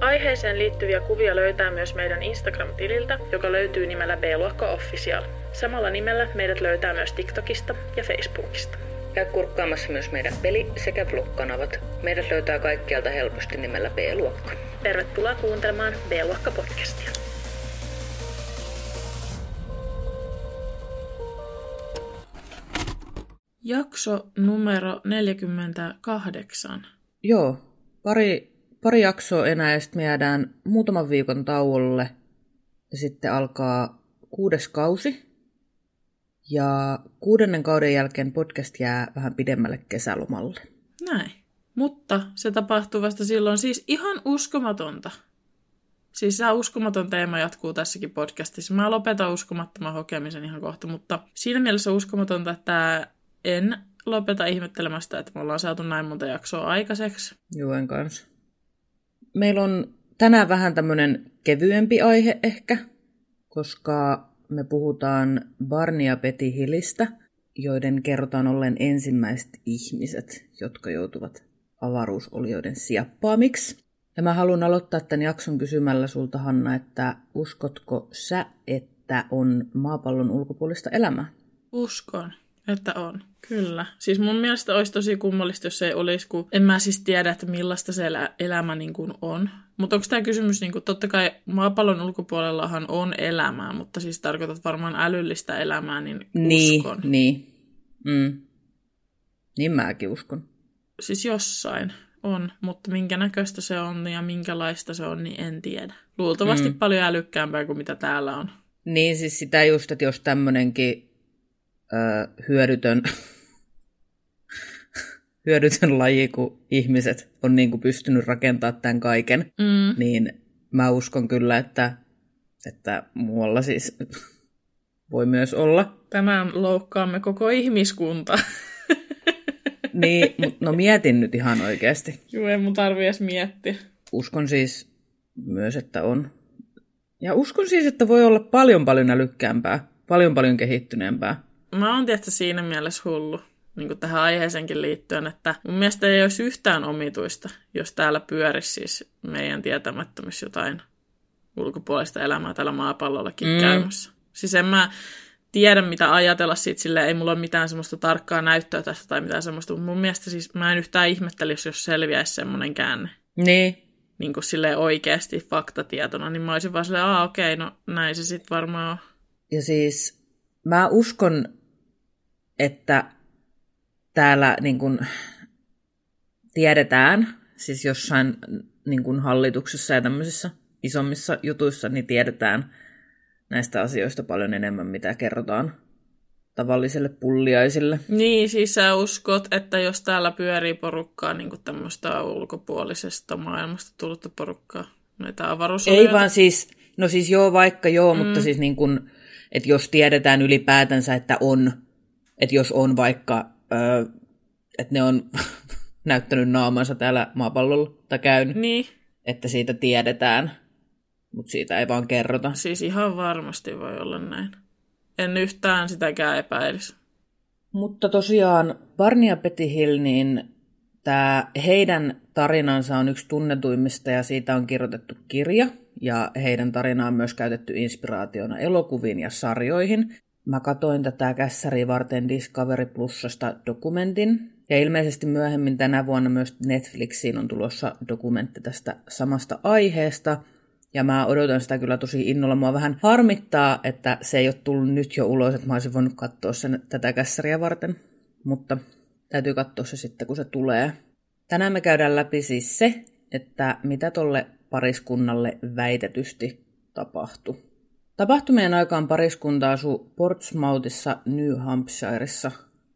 Aiheeseen liittyviä kuvia löytää myös meidän Instagram-tililtä, joka löytyy nimellä B-luokka Official. Samalla nimellä meidät löytää myös TikTokista ja Facebookista. Käy kurkkaamassa myös meidän peli- sekä vlog-kanavat. Meidät löytää kaikkialta helposti nimellä B-luokka. Tervetuloa kuuntelemaan B-luokka podcastia. Jakso numero 48. Joo, pari, pari jaksoa enää ja sitten me jäädään muutaman viikon tauolle. Ja sitten alkaa kuudes kausi. Ja kuudennen kauden jälkeen podcast jää vähän pidemmälle kesälomalle. Näin. Mutta se tapahtuu vasta silloin siis ihan uskomatonta. Siis tämä uskomaton teema jatkuu tässäkin podcastissa. Mä lopetan uskomattoman hokemisen ihan kohta, mutta siinä mielessä uskomatonta, että en lopeta ihmettelemästä, että me ollaan saatu näin monta jaksoa aikaiseksi. Juen kanssa. Meillä on tänään vähän tämmöinen kevyempi aihe ehkä, koska me puhutaan Barney ja Betty Hillistä, joiden kerrotaan ollen ensimmäiset ihmiset, jotka joutuvat avaruusolioiden siappaamiksi. Ja mä haluan aloittaa tämän jakson kysymällä sulta, Hanna, että uskotko sä, että on maapallon ulkopuolista elämää? Uskon, että on. Kyllä. Siis mun mielestä olisi tosi kummallista, jos se ei olisi, kun en mä siis tiedä, että millaista se elä- elämä niin kuin on. Mutta onko tämä kysymys, niin kuin, totta kai maapallon ulkopuolellahan on elämää, mutta siis tarkoitat varmaan älyllistä elämää, niin uskon. Niin, niin. Mm. Niin mäkin uskon. Siis jossain on, mutta minkä näköistä se on ja minkälaista se on, niin en tiedä. Luultavasti mm. paljon älykkäämpää kuin mitä täällä on. Niin siis sitä just, että jos tämmöinenkin ö, hyödytön, hyödytön laji kuin ihmiset on niin kuin pystynyt rakentamaan tämän kaiken, Mm. niin mä uskon kyllä, että, että muualla siis voi myös olla. Tämän loukkaamme koko ihmiskunta. Niin, mut no mietin nyt ihan oikeasti. Joo, ei mun tarvi edes miettiä. Uskon siis myös, että on. Ja uskon siis, että voi olla paljon paljon älykkäämpää, paljon paljon kehittyneempää. Mä oon tietysti siinä mielessä hullu, niin kuin tähän aiheeseenkin liittyen, että mun mielestä ei olisi yhtään omituista, jos täällä pyörisi siis meidän tietämättömyys jotain ulkopuolista elämää täällä maapallollakin Mm. käymässä. Siis en mä tiedä, mitä ajatella siitä, sille ei mulla ole mitään semmoista tarkkaa näyttöä tästä tai mitään semmoista, mutta mun mielestä siis mä en yhtään ihmettelisi, jos selviäisi semmoinen käänne. Niin, Niin kuin silleen oikeasti faktatietona, niin mä olisin vaan silleen, aa okei, no näin se sitten varmaan on. ja siis mä uskon, että täällä niin kun, tiedetään, siis jossain niin kun hallituksessa ja tämmöisissä isommissa jutuissa, niin tiedetään näistä asioista paljon enemmän, mitä kerrotaan tavalliselle pulliaisille. Niin, siis sä uskot, että jos täällä pyörii porukkaa, niin kuin tämmöistä ulkopuolisesta maailmasta tullutta porukkaa, näitä avaruusolioita. Ei vaan siis, no siis joo vaikka joo, mm. mutta siis niin kun, että jos tiedetään ylipäätänsä, että on, että jos on vaikka, ö, että ne on näyttänyt naamansa täällä maapallolla tai käynyt, Niin, että siitä tiedetään, mutta siitä ei vaan kerrota. siis ihan varmasti voi olla näin. En yhtään sitäkään epäilisi. Mutta tosiaan Betty Hill, niin tämä heidän tarinansa on yksi tunnetuimmista ja siitä on kirjoitettu kirja. Ja heidän tarinaa on myös käytetty inspiraationa elokuviin ja sarjoihin. Mä katoin tätä kässäriä varten Discovery Plusasta dokumentin. Ja ilmeisesti myöhemmin tänä vuonna myös Netflixiin on tulossa dokumentti tästä samasta aiheesta. Ja mä odotan sitä kyllä tosi innolla. Mua vähän harmittaa, että se ei ole tullut nyt jo ulos, että mä olisin voinut katsoa sen tätä kässäriä varten. Mutta täytyy katsoa se sitten, kun se tulee. Tänään me käydään läpi siis se, että mitä tolle pariskunnalle väitetysti tapahtui. Tapahtumien aikaan pariskunta asui Portsmouthissa New Hampshireissa.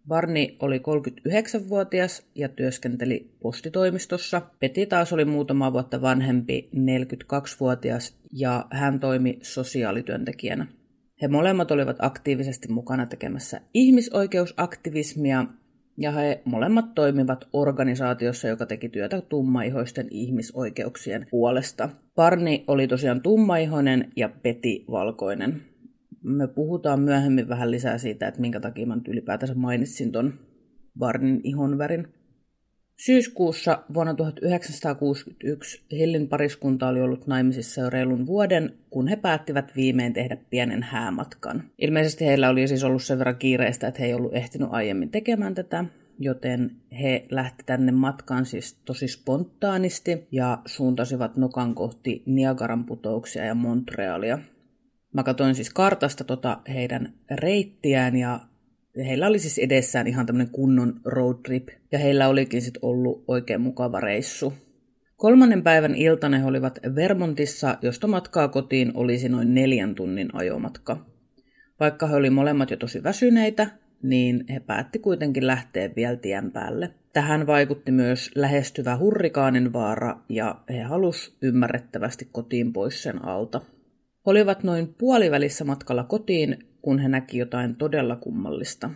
Barney oli 39-vuotias ja työskenteli postitoimistossa. Peti taas oli muutama vuotta vanhempi, 42-vuotias, ja hän toimi sosiaalityöntekijänä. He molemmat olivat aktiivisesti mukana tekemässä ihmisoikeusaktivismia ja he molemmat toimivat organisaatiossa, joka teki työtä tummaihoisten ihmisoikeuksien puolesta. Parni oli tosiaan tummaihoinen ja Peti valkoinen. Me puhutaan myöhemmin vähän lisää siitä, että minkä takia mä nyt ylipäätänsä mainitsin ton Barnin ihonvärin. Syyskuussa vuonna 1961 Hillin pariskunta oli ollut naimisissa jo reilun vuoden, kun he päättivät viimein tehdä pienen häämatkan. Ilmeisesti heillä oli siis ollut sen verran kiireistä, että he ei ollut ehtinyt aiemmin tekemään tätä, joten he lähti tänne matkaan siis tosi spontaanisti ja suuntasivat nokan kohti Niagaran putouksia ja Montrealia. Mä katsoin siis kartasta tota heidän reittiään ja heillä oli siis edessään ihan tämmöinen kunnon road trip, ja heillä olikin sitten ollut oikein mukava reissu. Kolmannen päivän iltana he olivat Vermontissa, josta matkaa kotiin olisi noin neljän tunnin ajomatka. Vaikka he olivat molemmat jo tosi väsyneitä, niin he päätti kuitenkin lähteä vielä tien päälle. Tähän vaikutti myös lähestyvä hurrikaanin vaara ja he halus ymmärrettävästi kotiin pois sen alta. Olivat noin puolivälissä matkalla kotiin, kun he näki jotain todella kummallista.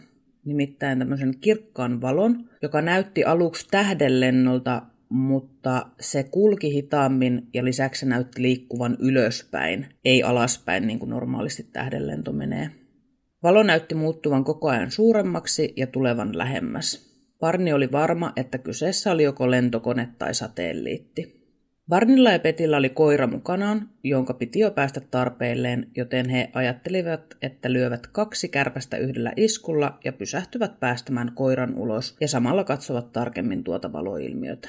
Nimittäin tämmöisen kirkkaan valon, joka näytti aluksi tähdenlennolta, mutta se kulki hitaammin ja lisäksi se näytti liikkuvan ylöspäin, ei alaspäin niin kuin normaalisti tähdenlento menee. Valo näytti muuttuvan koko ajan suuremmaksi ja tulevan lähemmäs. Parni oli varma, että kyseessä oli joko lentokone tai satelliitti. Barnilla ja Petillä oli koira mukanaan, jonka piti jo päästä tarpeilleen, joten he ajattelivat, että lyövät kaksi kärpästä yhdellä iskulla ja pysähtyvät päästämään koiran ulos ja samalla katsovat tarkemmin tuota valoilmiötä.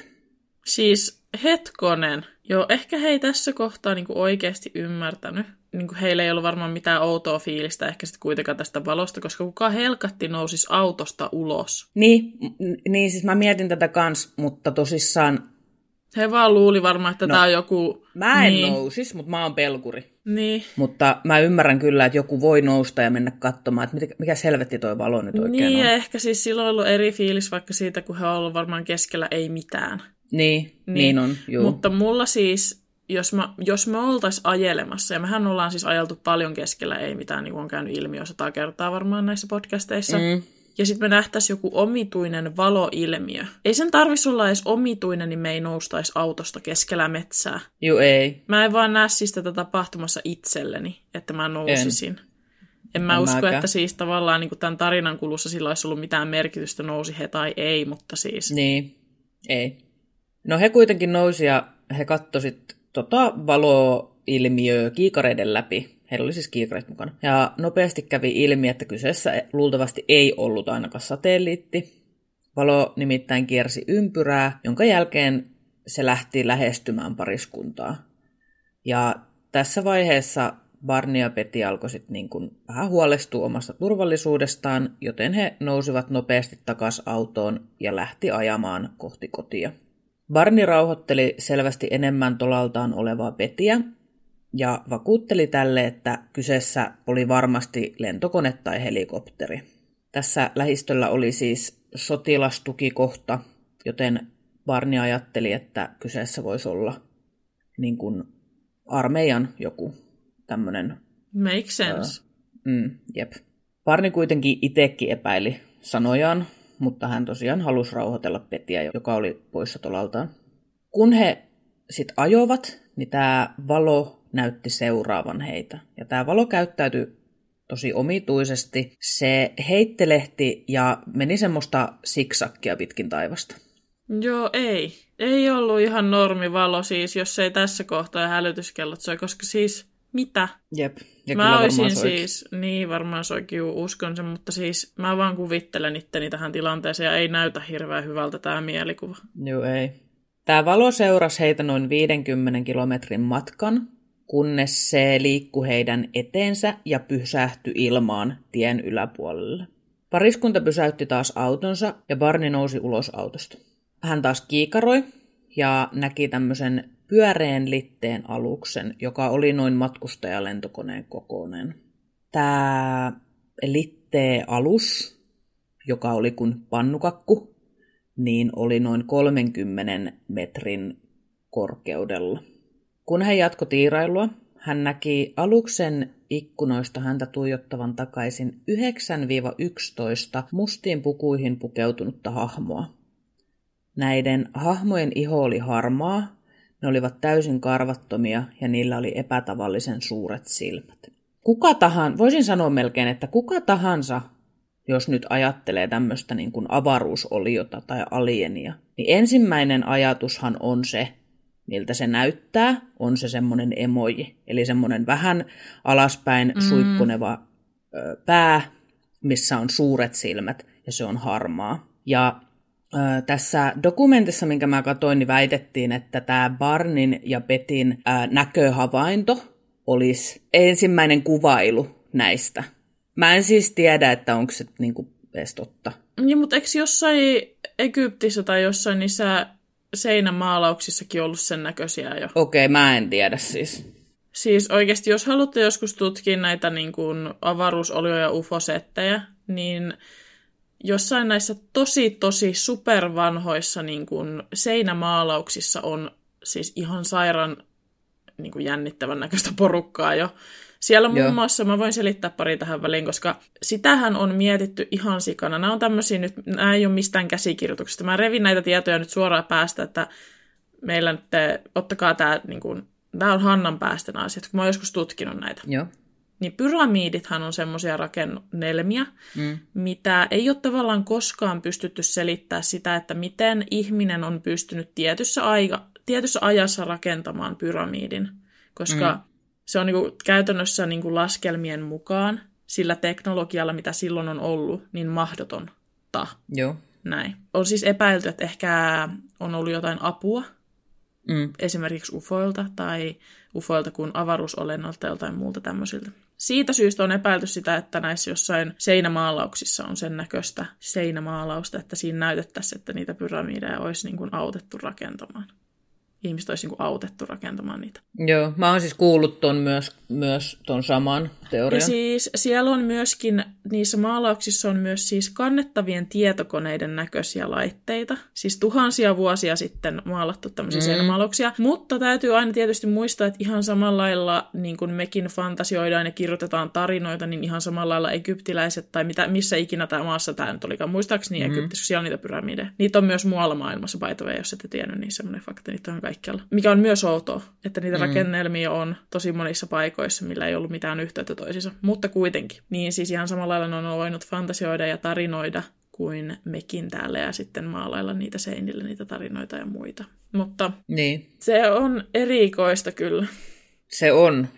Siis hetkonen. Joo, ehkä he ei tässä kohtaa niinku oikeasti ymmärtänyt. Niinku heillä ei ollut varmaan mitään outoa fiilistä ehkä sitten kuitenkaan tästä valosta, koska kuka helkatti nousisi autosta ulos. Niin, niin siis mä mietin tätä kans, mutta tosissaan he vaan luuli varmaan, että no, tämä on joku... Mä en niin. nousis, mutta mä oon pelkuri. Niin. Mutta mä ymmärrän kyllä, että joku voi nousta ja mennä katsomaan, että mikä selvetti toi valo nyt oikein Niin, on. ja ehkä siis silloin on ollut eri fiilis vaikka siitä, kun he on ollut varmaan keskellä ei mitään. Niin, niin, niin on, juu. Mutta mulla siis, jos, mä, jos me oltais ajelemassa, ja mehän ollaan siis ajeltu paljon keskellä ei mitään, niin kuin on käynyt ilmi jo sata kertaa varmaan näissä podcasteissa, mm ja sitten me nähtäisiin joku omituinen valoilmiö. Ei sen tarvitsisi olla edes omituinen, niin me ei noustaisi autosta keskellä metsää. Joo, ei. Mä en vaan näe siis tätä tapahtumassa itselleni, että mä nousisin. En. En mä en usko, mäkään. että siis tavallaan niin tämän tarinan kulussa sillä olisi ollut mitään merkitystä, nousi he tai ei, mutta siis... Niin, ei. No he kuitenkin nousi ja he kattoivat tota valoilmiöä kiikareiden läpi. Heillä oli siis kiikarit mukana. Ja nopeasti kävi ilmi, että kyseessä luultavasti ei ollut ainakaan satelliitti. Valo nimittäin kiersi ympyrää, jonka jälkeen se lähti lähestymään pariskuntaa. Ja tässä vaiheessa Barni ja Peti alkoi sitten niin vähän huolestua omasta turvallisuudestaan, joten he nousivat nopeasti takaisin autoon ja lähti ajamaan kohti kotia. Barni rauhoitteli selvästi enemmän tolaltaan olevaa Petiä ja vakuutteli tälle, että kyseessä oli varmasti lentokone tai helikopteri. Tässä lähistöllä oli siis sotilastukikohta, joten Barni ajatteli, että kyseessä voisi olla niin kuin armeijan joku tämmöinen... Make sense. Äh, mm, jep. Barni kuitenkin itsekin epäili sanojaan, mutta hän tosiaan halusi rauhoitella Petiä, joka oli poissa tolaltaan. Kun he sitten ajoivat, niin tämä valo näytti seuraavan heitä. Ja tämä valo käyttäytyi tosi omituisesti. Se heittelehti ja meni semmoista siksakkia pitkin taivasta. Joo, ei. Ei ollut ihan normivalo siis, jos ei tässä kohtaa hälytyskellot soi, koska siis mitä? Jep. Ja mä olisin siis, niin varmaan soikin, uskon sen, mutta siis mä vaan kuvittelen itteni tähän tilanteeseen ja ei näytä hirveän hyvältä tämä mielikuva. Joo, ei. Tämä valo seurasi heitä noin 50 kilometrin matkan kunnes se liikkui heidän eteensä ja pysähtyi ilmaan tien yläpuolelle. Pariskunta pysäytti taas autonsa ja Barni nousi ulos autosta. Hän taas kiikaroi ja näki tämmöisen pyöreän litteen aluksen, joka oli noin matkustajalentokoneen kokoinen. Tämä litteen alus, joka oli kuin pannukakku, niin oli noin 30 metrin korkeudella. Kun hän jatkoi tiirailua, hän näki aluksen ikkunoista häntä tuijottavan takaisin 9-11 mustiin pukuihin pukeutunutta hahmoa. Näiden hahmojen iho oli harmaa, ne olivat täysin karvattomia ja niillä oli epätavallisen suuret silmät. Kuka tahansa, voisin sanoa melkein, että kuka tahansa, jos nyt ajattelee tämmöistä niin kuin avaruusoliota tai alienia, niin ensimmäinen ajatushan on se, miltä se näyttää, on se semmoinen emoji. Eli semmoinen vähän alaspäin mm. suippuneva ö, pää, missä on suuret silmät ja se on harmaa. Ja ö, tässä dokumentissa, minkä mä katsoin, niin väitettiin, että tämä Barnin ja Petin ö, näköhavainto olisi ensimmäinen kuvailu näistä. Mä en siis tiedä, että onko se niinku edes totta. Niin, mutta eikö jossain Egyptissä tai jossain niissä seinämaalauksissakin ollut sen näköisiä jo? Okei, okay, mä en tiedä siis. Siis oikeasti, jos haluatte joskus tutkia näitä niin kuin avaruusolio- ja ufosettejä, niin jossain näissä tosi, tosi supervanhoissa niin kuin seinämaalauksissa on siis ihan sairaan niin kuin jännittävän näköistä porukkaa jo. Siellä muun muassa, mä voin selittää pari tähän väliin, koska sitähän on mietitty ihan sikana. Nämä on tämmöisiä nyt, nämä ei ole mistään käsikirjoituksesta. Mä revin näitä tietoja nyt suoraan päästä, että meillä nyt, te, ottakaa tämä, niin kuin, tämä on Hannan päästä nämä asiat, kun mä oon joskus tutkinut näitä. Joo. Niin pyramidithan on semmoisia rakennelmia, mm. mitä ei ole tavallaan koskaan pystytty selittää sitä, että miten ihminen on pystynyt tietyssä, aika, tietyssä ajassa rakentamaan pyramidin. Koska mm se on niin kuin käytännössä niin kuin laskelmien mukaan sillä teknologialla, mitä silloin on ollut, niin mahdotonta. Joo. Näin. On siis epäilty, että ehkä on ollut jotain apua, mm. esimerkiksi ufoilta tai ufoilta kuin avaruusolennolta tai jotain muulta tämmöisiltä. Siitä syystä on epäilty sitä, että näissä jossain seinämaalauksissa on sen näköistä seinämaalausta, että siinä näytettäisiin, että niitä pyramideja olisi niin kuin autettu rakentamaan ihmiset olisi niin autettu rakentamaan niitä. Joo, mä oon siis kuullut ton myös, myös ton saman teorian. Ja siis siellä on myöskin, niissä maalauksissa on myös siis kannettavien tietokoneiden näköisiä laitteita. Siis tuhansia vuosia sitten maalattu tämmöisiä mm. seinämaalauksia. Mutta täytyy aina tietysti muistaa, että ihan samalla lailla niin kuin mekin fantasioidaan ja kirjoitetaan tarinoita, niin ihan samalla lailla egyptiläiset tai mitä, missä ikinä tämä maassa tämä nyt olikaan. Muistaakseni mm. Egyptissä, siellä on niitä pyramideja. Niitä on myös muualla maailmassa, by the way, jos ette tiennyt, niin semmoinen fakta, niitä on kaikkialla. Mikä on myös outoa, että niitä mm. rakennelmia on tosi monissa paikoissa, millä ei ollut mitään yhteyttä toisiinsa. Mutta kuitenkin. Niin siis ihan samalla lailla ne on voinut fantasioida ja tarinoida kuin mekin täällä ja sitten maalailla niitä seinille, niitä tarinoita ja muita. Mutta niin. se on erikoista kyllä. Se on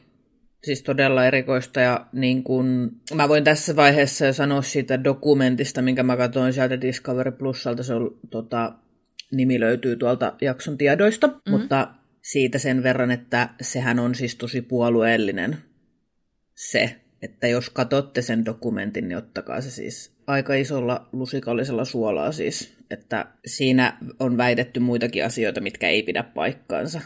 siis todella erikoista ja niin kun, mä voin tässä vaiheessa jo sanoa siitä dokumentista, minkä mä katsoin sieltä Discovery Plusalta, se on tota, nimi löytyy tuolta jakson tiedoista, mm-hmm. mutta siitä sen verran, että sehän on siis tosi puolueellinen se, että jos katsotte sen dokumentin, niin ottakaa se siis aika isolla lusikallisella suolaa siis, että siinä on väitetty muitakin asioita, mitkä ei pidä paikkaansa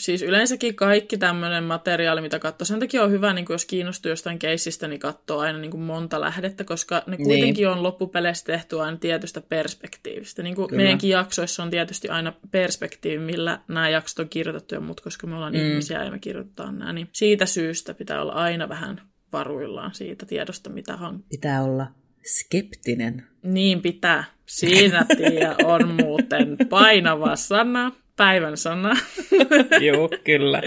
siis yleensäkin kaikki tämmöinen materiaali, mitä katsoo, sen takia on hyvä, niin kuin jos kiinnostuu jostain keissistä, niin katsoo aina niin kuin monta lähdettä, koska ne niin. kuitenkin niin. on loppupeleissä tehty aina tietystä perspektiivistä. Niin kuin meidänkin jaksoissa on tietysti aina perspektiivi, millä nämä jaksot on kirjoitettu ja muut, koska me ollaan mm. ihmisiä ja me kirjoitetaan nämä. Niin siitä syystä pitää olla aina vähän varuillaan siitä tiedosta, mitä hankkia. Pitää olla skeptinen. Niin pitää. Siinä tiedä on muuten painava sana päivän sana. Joo, kyllä.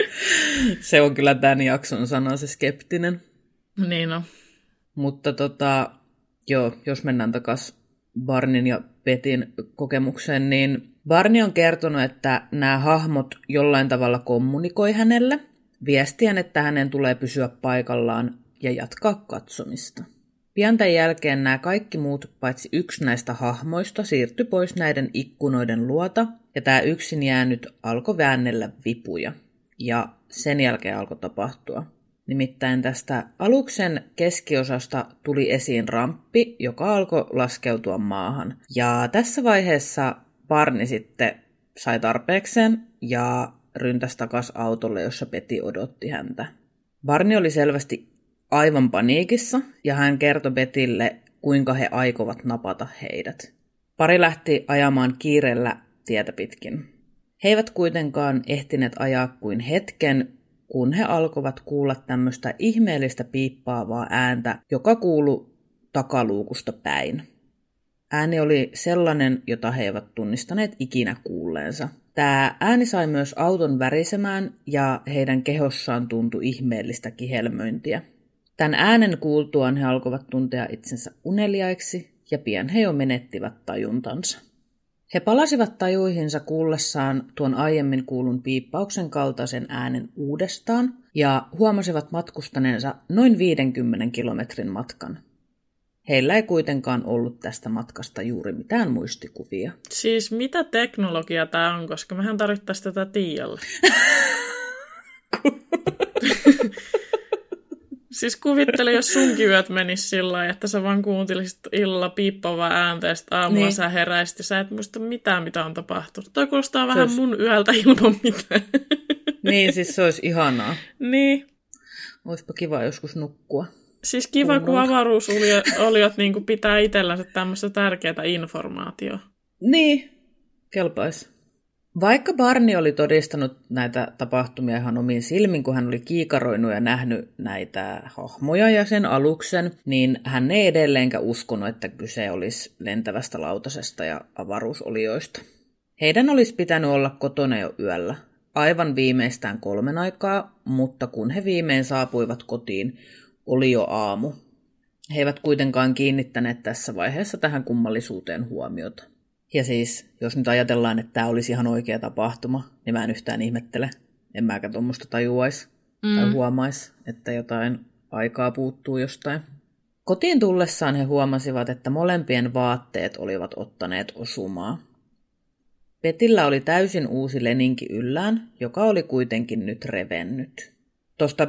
Se on kyllä tämän jakson sana, se skeptinen. Niin on. Mutta tota, joo, jos mennään takaisin Barnin ja Petin kokemukseen, niin Barni on kertonut, että nämä hahmot jollain tavalla kommunikoi hänelle viestien, että hänen tulee pysyä paikallaan ja jatkaa katsomista. Pian tämän jälkeen nämä kaikki muut, paitsi yksi näistä hahmoista, siirtyi pois näiden ikkunoiden luota, ja tämä yksin jäänyt alkoi väännellä vipuja. Ja sen jälkeen alkoi tapahtua. Nimittäin tästä aluksen keskiosasta tuli esiin ramppi, joka alkoi laskeutua maahan. Ja tässä vaiheessa Barni sitten sai tarpeekseen ja ryntäsi takas autolle, jossa Peti odotti häntä. Barni oli selvästi aivan paniikissa ja hän kertoi Betille, kuinka he aikovat napata heidät. Pari lähti ajamaan kiireellä tietä pitkin. He eivät kuitenkaan ehtineet ajaa kuin hetken, kun he alkoivat kuulla tämmöistä ihmeellistä piippaavaa ääntä, joka kuulu takaluukusta päin. Ääni oli sellainen, jota he eivät tunnistaneet ikinä kuulleensa. Tämä ääni sai myös auton värisemään ja heidän kehossaan tuntui ihmeellistä kihelmöintiä. Tämän äänen kuultuaan he alkoivat tuntea itsensä uneliaiksi ja pian he jo menettivät tajuntansa. He palasivat tajuihinsa kuullessaan tuon aiemmin kuulun piippauksen kaltaisen äänen uudestaan ja huomasivat matkustaneensa noin 50 kilometrin matkan. Heillä ei kuitenkaan ollut tästä matkasta juuri mitään muistikuvia. Siis mitä teknologia tämä on, koska mehän tarvittaisiin tätä Tiialle. Siis kuvittele, jos sunkin yöt menisi sillä että sä vaan kuuntelisit illalla piippavaa ääntä ja aamulla niin. sä heräisit ja sä et muista mitään, mitä on tapahtunut. Toi kuulostaa vähän olisi... mun yöltä ilman mitään. Niin, siis se olisi ihanaa. Niin. Olisipa kiva joskus nukkua. Siis kiva, kun avaruusoliot niin pitää itsellänsä tämmöistä tärkeää informaatiota. Niin, kelpaisi. Vaikka Barni oli todistanut näitä tapahtumia ihan omiin silmin, kun hän oli kiikaroinut ja nähnyt näitä hahmoja ja sen aluksen, niin hän ei edelleenkä uskonut, että kyse olisi lentävästä lautasesta ja avaruusolioista. Heidän olisi pitänyt olla kotona jo yöllä, aivan viimeistään kolmen aikaa, mutta kun he viimein saapuivat kotiin, oli jo aamu. He eivät kuitenkaan kiinnittäneet tässä vaiheessa tähän kummallisuuteen huomiota. Ja siis, jos nyt ajatellaan, että tämä olisi ihan oikea tapahtuma, niin mä en yhtään ihmettele. En mäkä tuommoista tajuaisi mm. tai huomaisi, että jotain aikaa puuttuu jostain. Kotiin tullessaan he huomasivat, että molempien vaatteet olivat ottaneet osumaa. Petillä oli täysin uusi leninki yllään, joka oli kuitenkin nyt revennyt. Tuosta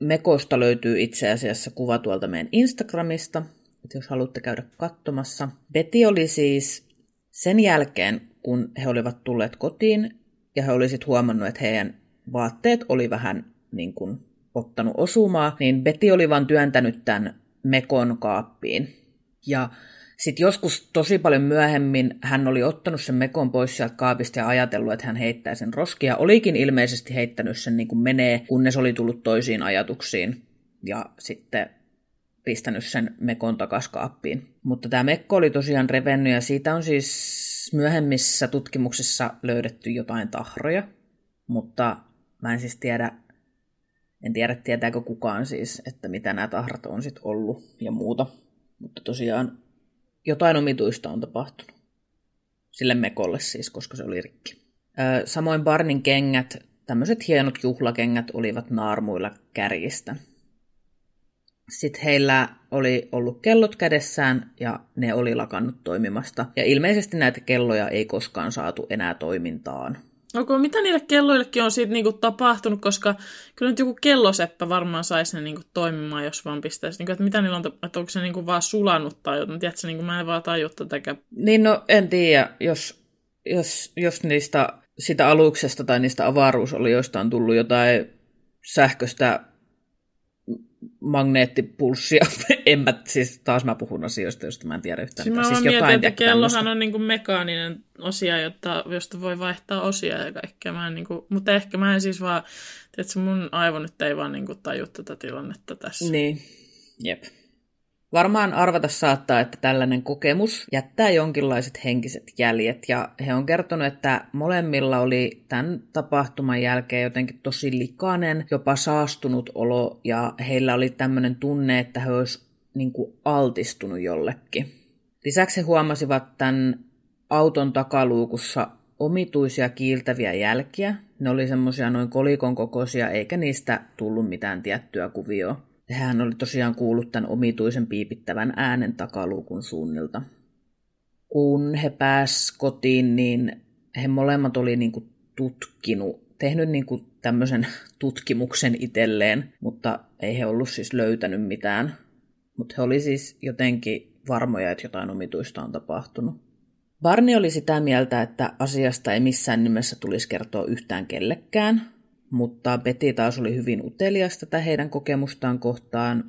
Mekosta löytyy itse asiassa kuva tuolta meidän Instagramista, että jos haluatte käydä katsomassa. Betty oli siis sen jälkeen, kun he olivat tulleet kotiin ja he olisivat huomannut, että heidän vaatteet oli vähän niin kuin ottanut osumaa, niin Betty oli vaan työntänyt tämän Mekon kaappiin. Ja sitten joskus tosi paljon myöhemmin hän oli ottanut sen mekon pois sieltä kaapista ja ajatellut, että hän heittää sen roskia. Olikin ilmeisesti heittänyt sen niin kuin menee, kunnes oli tullut toisiin ajatuksiin ja sitten pistänyt sen mekon takas kaappiin. Mutta tämä mekko oli tosiaan revennyt ja siitä on siis myöhemmissä tutkimuksissa löydetty jotain tahroja, mutta mä en siis tiedä, en tiedä tietääkö kukaan siis, että mitä nämä tahrat on sitten ollut ja muuta. Mutta tosiaan jotain omituista on tapahtunut. Sille mekolle siis, koska se oli rikki. Samoin Barnin kengät, tämmöiset hienot juhlakengät, olivat naarmuilla kärjistä. Sitten heillä oli ollut kellot kädessään ja ne oli lakannut toimimasta. Ja ilmeisesti näitä kelloja ei koskaan saatu enää toimintaan. Onko mitä niille kelloillekin on siitä niinku tapahtunut, koska kyllä nyt joku kelloseppä varmaan saisi ne niinku toimimaan, jos vaan pistäisi. Niinku, että mitä niillä on, että onko se niinku vaan sulanut tai jotain. Tiedätkö, niinku, mä en vaan tajua tätäkään. Niin no, en tiedä, jos, jos, jos niistä sitä aluksesta tai niistä avaruusolioista on tullut jotain sähköistä magneettipulssia. en mä, siis taas mä puhun asioista, joista mä en tiedä yhtään. Siis mä siis jotain mietin, että kellohan tämmöstä. on niin kuin mekaaninen osia, jotta, josta voi vaihtaa osia ja kaikkea. Mä en niin kuin, mutta ehkä mä en siis vaan, että mun aivo nyt ei vaan niin kuin taju tätä tilannetta tässä. Niin, jep. Varmaan arvata saattaa, että tällainen kokemus jättää jonkinlaiset henkiset jäljet, ja he on kertonut, että molemmilla oli tämän tapahtuman jälkeen jotenkin tosi likainen, jopa saastunut olo, ja heillä oli tämmöinen tunne, että he olisivat niin altistunut jollekin. Lisäksi he huomasivat tämän auton takaluukussa omituisia kiiltäviä jälkiä. Ne oli semmoisia noin kolikon kokoisia, eikä niistä tullut mitään tiettyä kuvioa. Hän oli tosiaan kuullut tämän omituisen piipittävän äänen takaluukun suunnilta. Kun he pääs kotiin, niin he molemmat oli niin kuin tutkinut, tehnyt niin kuin tämmöisen tutkimuksen itselleen, mutta ei he ollut siis löytänyt mitään. Mutta he oli siis jotenkin varmoja, että jotain omituista on tapahtunut. Barni oli sitä mieltä, että asiasta ei missään nimessä tulisi kertoa yhtään kellekään, mutta Betty taas oli hyvin utelias tätä heidän kokemustaan kohtaan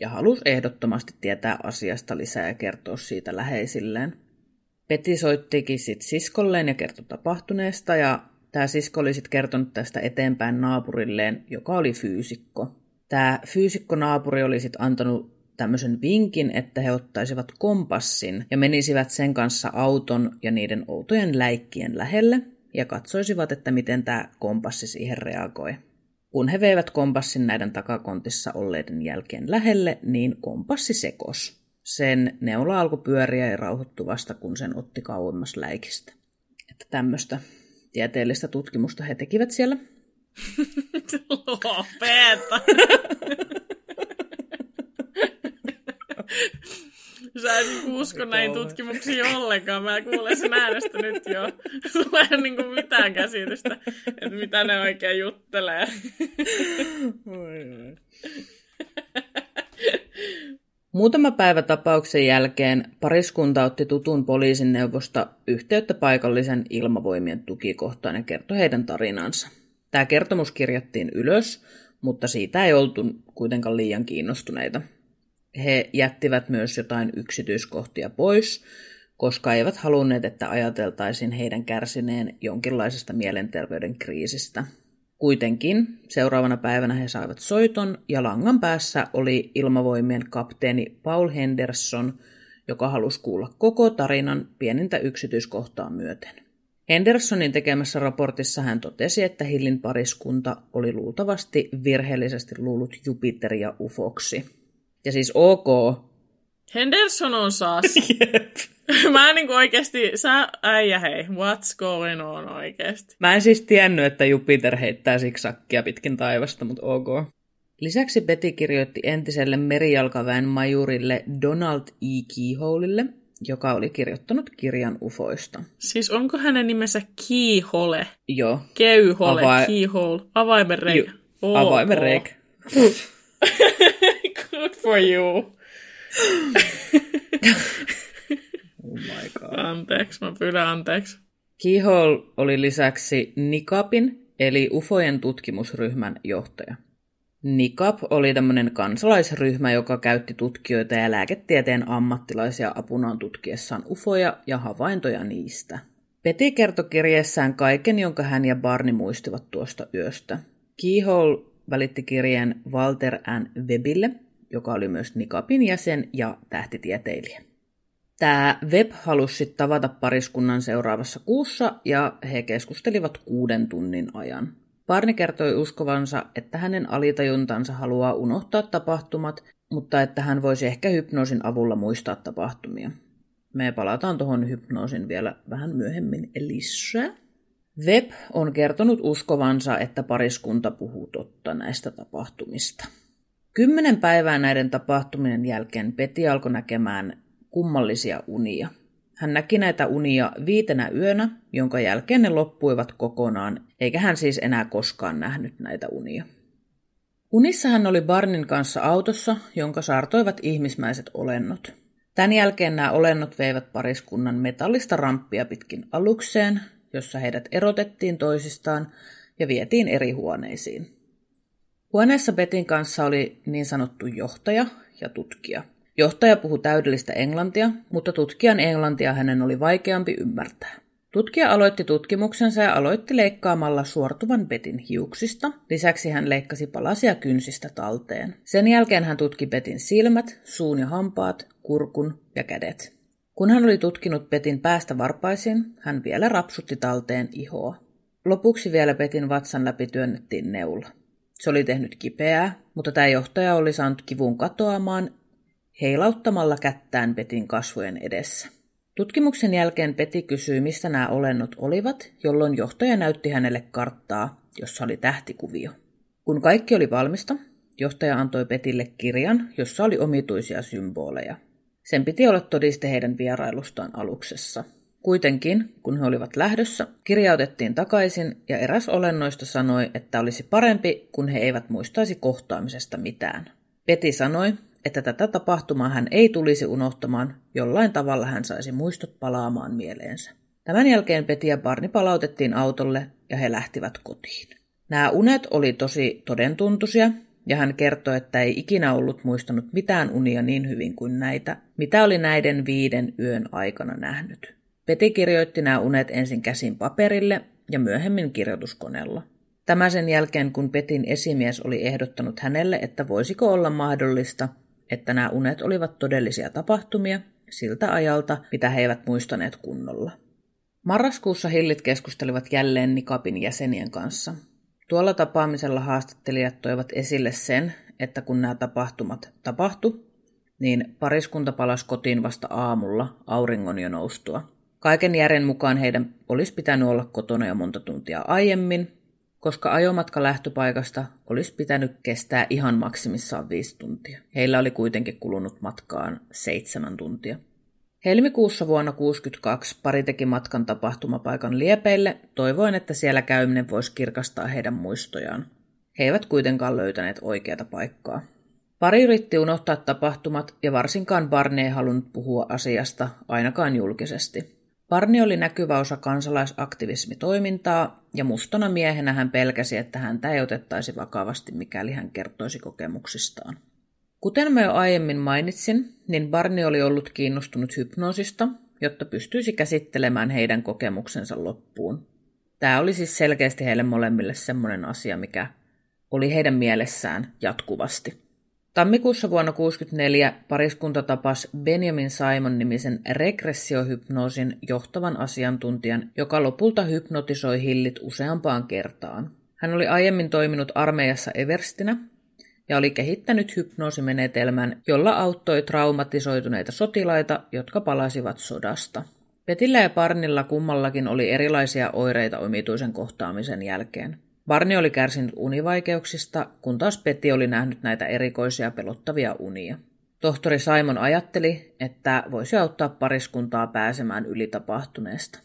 ja halusi ehdottomasti tietää asiasta lisää ja kertoa siitä läheisilleen. Betty soittikin sitten siskolleen ja kertoi tapahtuneesta ja tämä sisko oli sitten kertonut tästä eteenpäin naapurilleen, joka oli fyysikko. Tämä fyysikko-naapuri oli sitten antanut tämmöisen vinkin, että he ottaisivat kompassin ja menisivät sen kanssa auton ja niiden outojen läikkien lähelle ja katsoisivat, että miten tämä kompassi siihen reagoi. Kun he veivät kompassin näiden takakontissa olleiden jälkeen lähelle, niin kompassi sekos. Sen neula alkoi pyöriä ja rauhoittui vasta, kun sen otti kauemmas läikistä. Että tämmöistä tieteellistä tutkimusta he tekivät siellä. Lopeta! Sä et niinku usko näin tutkimuksiin ollenkaan. Mä kuulen sen äänestä nyt jo. Sulla ei ole niinku mitään käsitystä, että mitä ne oikein juttelee. Muutama päivä tapauksen jälkeen pariskunta otti tutun poliisin neuvosta yhteyttä paikallisen ilmavoimien tukikohtaan ja kertoi heidän tarinansa. Tämä kertomus kirjattiin ylös, mutta siitä ei oltu kuitenkaan liian kiinnostuneita. He jättivät myös jotain yksityiskohtia pois, koska eivät halunneet, että ajateltaisiin heidän kärsineen jonkinlaisesta mielenterveyden kriisistä. Kuitenkin seuraavana päivänä he saivat soiton ja langan päässä oli ilmavoimien kapteeni Paul Henderson, joka halusi kuulla koko tarinan pienintä yksityiskohtaa myöten. Hendersonin tekemässä raportissa hän totesi, että Hillin pariskunta oli luultavasti virheellisesti luullut Jupiteria ufoksi. Ja siis ok. Henderson on saas. Jep. Mä en niinku oikeesti, sä äijä hei, what's going on oikeesti? Mä en siis tiennyt, että Jupiter heittää siksakkia pitkin taivasta, mutta ok. Lisäksi Betty kirjoitti entiselle merijalkaväen majurille Donald E. Keyholeille, joka oli kirjoittanut kirjan ufoista. Siis onko hänen nimensä Keyhole? Joo. Keyhole, Avai- Keyhole, avaimen reikä. Ju- Avaimen reikä. For you. Oh my god. Anteeksi, mä pyydän anteeksi. Keyhole oli lisäksi NICAPin, eli UFOjen tutkimusryhmän johtaja. NICAP oli tämmöinen kansalaisryhmä, joka käytti tutkijoita ja lääketieteen ammattilaisia apunaan tutkiessaan ufoja ja havaintoja niistä. Peti kertoi kirjeessään kaiken, jonka hän ja Barni muistivat tuosta yöstä. Keyhole välitti kirjeen Walter N. Webille, joka oli myös NICAPin jäsen ja tähtitieteilijä. Tämä Web halusi tavata pariskunnan seuraavassa kuussa ja he keskustelivat kuuden tunnin ajan. Barni kertoi uskovansa, että hänen alitajuntansa haluaa unohtaa tapahtumat, mutta että hän voisi ehkä hypnoosin avulla muistaa tapahtumia. Me palataan tuohon hypnoosin vielä vähän myöhemmin lisää. Web on kertonut uskovansa, että pariskunta puhuu totta näistä tapahtumista. Kymmenen päivää näiden tapahtumien jälkeen Peti alkoi näkemään kummallisia unia. Hän näki näitä unia viitenä yönä, jonka jälkeen ne loppuivat kokonaan, eikä hän siis enää koskaan nähnyt näitä unia. Unissa hän oli Barnin kanssa autossa, jonka saartoivat ihmismäiset olennot. Tämän jälkeen nämä olennot veivät pariskunnan metallista ramppia pitkin alukseen, jossa heidät erotettiin toisistaan ja vietiin eri huoneisiin. Huoneessa Betin kanssa oli niin sanottu johtaja ja tutkija. Johtaja puhui täydellistä englantia, mutta tutkijan englantia hänen oli vaikeampi ymmärtää. Tutkija aloitti tutkimuksensa ja aloitti leikkaamalla suortuvan Betin hiuksista. Lisäksi hän leikkasi palasia kynsistä talteen. Sen jälkeen hän tutki Betin silmät, suun ja hampaat, kurkun ja kädet. Kun hän oli tutkinut Betin päästä varpaisiin, hän vielä rapsutti talteen ihoa. Lopuksi vielä Betin vatsan läpi työnnettiin neula. Se oli tehnyt kipeää, mutta tämä johtaja oli saanut kivun katoamaan heilauttamalla kättään Petin kasvojen edessä. Tutkimuksen jälkeen Peti kysyi, mistä nämä olennot olivat, jolloin johtaja näytti hänelle karttaa, jossa oli tähtikuvio. Kun kaikki oli valmista, johtaja antoi Petille kirjan, jossa oli omituisia symboleja. Sen piti olla todiste heidän vierailustaan aluksessa. Kuitenkin, kun he olivat lähdössä, kirja otettiin takaisin ja eräs olennoista sanoi, että olisi parempi, kun he eivät muistaisi kohtaamisesta mitään. Peti sanoi, että tätä tapahtumaa hän ei tulisi unohtamaan, jollain tavalla hän saisi muistot palaamaan mieleensä. Tämän jälkeen Peti ja Barni palautettiin autolle ja he lähtivät kotiin. Nämä unet oli tosi todentuntuisia ja hän kertoi, että ei ikinä ollut muistanut mitään unia niin hyvin kuin näitä, mitä oli näiden viiden yön aikana nähnyt. Peti kirjoitti nämä unet ensin käsin paperille ja myöhemmin kirjoituskoneella. Tämä sen jälkeen, kun Petin esimies oli ehdottanut hänelle, että voisiko olla mahdollista, että nämä unet olivat todellisia tapahtumia siltä ajalta, mitä he eivät muistaneet kunnolla. Marraskuussa Hillit keskustelivat jälleen Nikapin jäsenien kanssa. Tuolla tapaamisella haastattelijat toivat esille sen, että kun nämä tapahtumat tapahtu, niin pariskunta palasi kotiin vasta aamulla auringon jo noustua. Kaiken järjen mukaan heidän olisi pitänyt olla kotona jo monta tuntia aiemmin, koska ajomatka lähtöpaikasta olisi pitänyt kestää ihan maksimissaan viisi tuntia. Heillä oli kuitenkin kulunut matkaan seitsemän tuntia. Helmikuussa vuonna 1962 pari teki matkan tapahtumapaikan liepeille, toivoen, että siellä käyminen voisi kirkastaa heidän muistojaan. He eivät kuitenkaan löytäneet oikeata paikkaa. Pari yritti unohtaa tapahtumat ja varsinkaan Barney ei halunnut puhua asiasta, ainakaan julkisesti. Barney oli näkyvä osa kansalaisaktivismitoimintaa ja mustana miehenä hän pelkäsi, että häntä ei otettaisi vakavasti, mikäli hän kertoisi kokemuksistaan. Kuten mä jo aiemmin mainitsin, niin Barney oli ollut kiinnostunut hypnoosista, jotta pystyisi käsittelemään heidän kokemuksensa loppuun. Tämä oli siis selkeästi heille molemmille semmoinen asia, mikä oli heidän mielessään jatkuvasti. Tammikuussa vuonna 1964 pariskunta tapasi Benjamin Simon-nimisen regressiohypnoosin johtavan asiantuntijan, joka lopulta hypnotisoi hillit useampaan kertaan. Hän oli aiemmin toiminut armeijassa Everstinä ja oli kehittänyt hypnoosimenetelmän, jolla auttoi traumatisoituneita sotilaita, jotka palasivat sodasta. Petillä ja Parnilla kummallakin oli erilaisia oireita omituisen kohtaamisen jälkeen. Barni oli kärsinyt univaikeuksista, kun taas Peti oli nähnyt näitä erikoisia pelottavia unia. Tohtori Simon ajatteli, että voisi auttaa pariskuntaa pääsemään yli tapahtuneesta.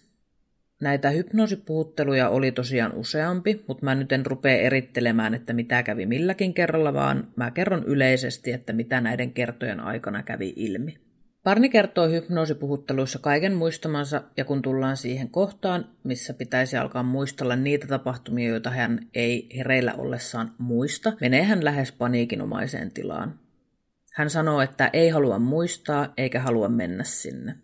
Näitä hypnoosipuhutteluja oli tosiaan useampi, mutta mä nyt en rupea erittelemään, että mitä kävi milläkin kerralla, vaan mä kerron yleisesti, että mitä näiden kertojen aikana kävi ilmi. Parni kertoo hypnoosipuhutteluissa kaiken muistamansa ja kun tullaan siihen kohtaan, missä pitäisi alkaa muistella niitä tapahtumia, joita hän ei hereillä ollessaan muista, menee hän lähes paniikinomaiseen tilaan. Hän sanoo, että ei halua muistaa eikä halua mennä sinne.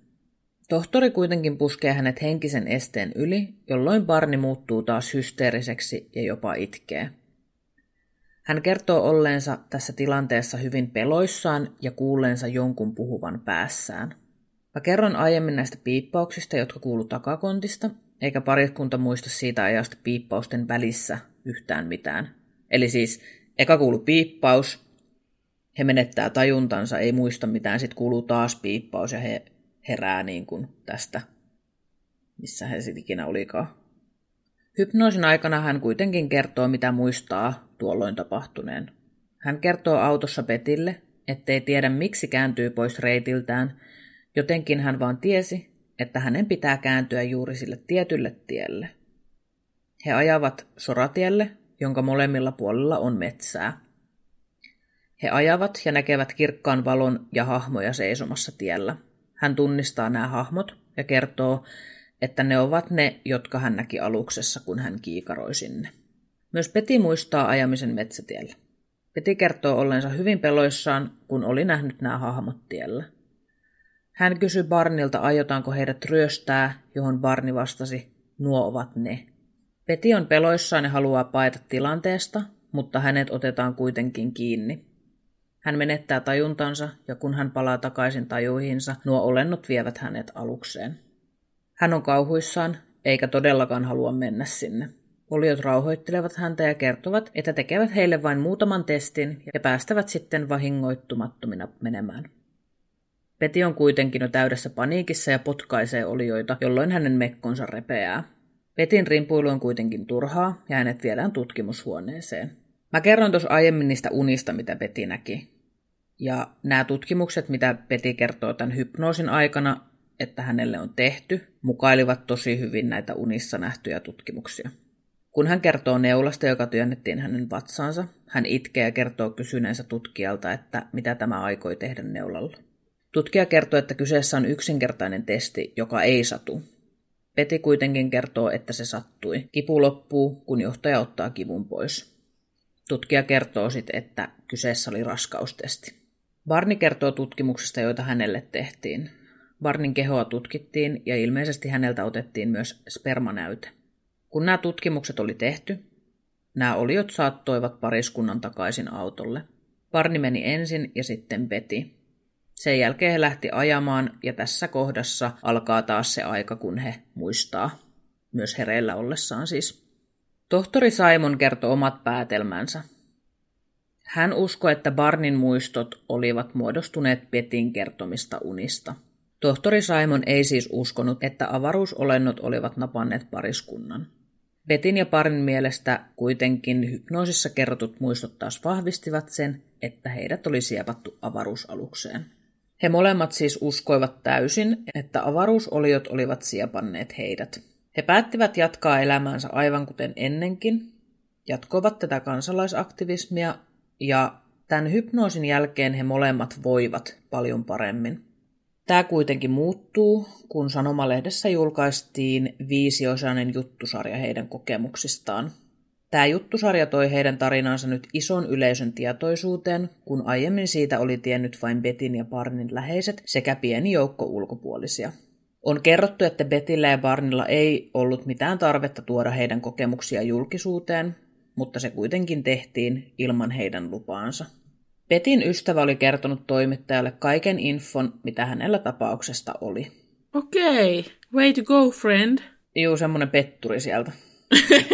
Tohtori kuitenkin puskee hänet henkisen esteen yli, jolloin Barni muuttuu taas hysteeriseksi ja jopa itkee. Hän kertoo olleensa tässä tilanteessa hyvin peloissaan ja kuulleensa jonkun puhuvan päässään. Mä kerron aiemmin näistä piippauksista, jotka kuuluu takakontista, eikä pariskunta muista siitä ajasta piippausten välissä yhtään mitään. Eli siis eka kuuluu piippaus, he menettää tajuntansa, ei muista mitään, sitten kuuluu taas piippaus ja he herää niin kuin tästä, missä he sitten ikinä olikaan. Hypnoosin aikana hän kuitenkin kertoo, mitä muistaa tuolloin tapahtuneen. Hän kertoo autossa Petille, ettei tiedä miksi kääntyy pois reitiltään, jotenkin hän vaan tiesi, että hänen pitää kääntyä juuri sille tietylle tielle. He ajavat soratielle, jonka molemmilla puolilla on metsää. He ajavat ja näkevät kirkkaan valon ja hahmoja seisomassa tiellä. Hän tunnistaa nämä hahmot ja kertoo, että ne ovat ne, jotka hän näki aluksessa, kun hän kiikaroi sinne. Myös Peti muistaa ajamisen metsätiellä. Peti kertoo ollensa hyvin peloissaan, kun oli nähnyt nämä hahmot tiellä. Hän kysyi Barnilta, aiotaanko heidät ryöstää, johon Barni vastasi, nuo ovat ne. Peti on peloissaan ja haluaa paeta tilanteesta, mutta hänet otetaan kuitenkin kiinni. Hän menettää tajuntansa ja kun hän palaa takaisin tajuihinsa, nuo olennot vievät hänet alukseen. Hän on kauhuissaan, eikä todellakaan halua mennä sinne. Oliot rauhoittelevat häntä ja kertovat, että tekevät heille vain muutaman testin ja päästävät sitten vahingoittumattomina menemään. Peti on kuitenkin jo täydessä paniikissa ja potkaisee olioita, jolloin hänen mekkonsa repeää. Petin rimpuilu on kuitenkin turhaa ja hänet viedään tutkimushuoneeseen. Mä kerron tuossa aiemmin niistä unista, mitä Peti näki. Ja nämä tutkimukset, mitä Peti kertoo tämän hypnoosin aikana, että hänelle on tehty, mukailivat tosi hyvin näitä unissa nähtyjä tutkimuksia. Kun hän kertoo neulasta, joka työnnettiin hänen vatsaansa, hän itkee ja kertoo kysyneensä tutkijalta, että mitä tämä aikoi tehdä neulalla. Tutkija kertoo, että kyseessä on yksinkertainen testi, joka ei satu. Peti kuitenkin kertoo, että se sattui. Kipu loppuu, kun johtaja ottaa kivun pois. Tutkija kertoo sitten, että kyseessä oli raskaustesti. Barni kertoo tutkimuksista, joita hänelle tehtiin. Barnin kehoa tutkittiin ja ilmeisesti häneltä otettiin myös spermanäyte. Kun nämä tutkimukset oli tehty, nämä oliot saattoivat pariskunnan takaisin autolle. Parni meni ensin ja sitten Beti. Sen jälkeen he lähti ajamaan ja tässä kohdassa alkaa taas se aika, kun he muistaa, myös hereillä ollessaan siis. Tohtori Simon kertoi omat päätelmänsä. Hän uskoi, että Barnin muistot olivat muodostuneet Petin kertomista unista. Tohtori Simon ei siis uskonut, että avaruusolennot olivat napanneet pariskunnan. Betin ja parin mielestä kuitenkin hypnoosissa kerrotut muistot taas vahvistivat sen, että heidät oli siepattu avaruusalukseen. He molemmat siis uskoivat täysin, että avaruusoliot olivat siepanneet heidät. He päättivät jatkaa elämäänsä aivan kuten ennenkin, jatkoivat tätä kansalaisaktivismia ja tämän hypnoosin jälkeen he molemmat voivat paljon paremmin. Tämä kuitenkin muuttuu, kun Sanomalehdessä julkaistiin viisiosainen juttusarja heidän kokemuksistaan. Tämä juttusarja toi heidän tarinansa nyt ison yleisön tietoisuuteen, kun aiemmin siitä oli tiennyt vain Betin ja Barnin läheiset sekä pieni joukko ulkopuolisia. On kerrottu, että Betillä ja Barnilla ei ollut mitään tarvetta tuoda heidän kokemuksia julkisuuteen, mutta se kuitenkin tehtiin ilman heidän lupaansa. Petin ystävä oli kertonut toimittajalle kaiken infon, mitä hänellä tapauksesta oli. Okei, okay. way to go, friend. Juu, semmonen petturi sieltä.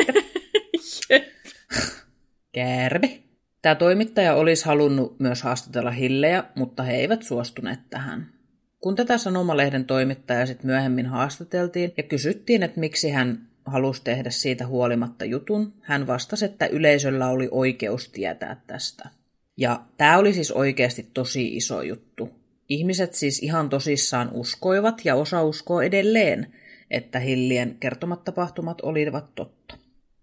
Kärve. Tämä toimittaja olisi halunnut myös haastatella Hilleä, mutta he eivät suostuneet tähän. Kun tätä sanomalehden toimittajaa sitten myöhemmin haastateltiin ja kysyttiin, että miksi hän halusi tehdä siitä huolimatta jutun, hän vastasi, että yleisöllä oli oikeus tietää tästä. Ja tämä oli siis oikeasti tosi iso juttu. Ihmiset siis ihan tosissaan uskoivat ja osa uskoo edelleen, että Hillien kertomat tapahtumat olivat totta.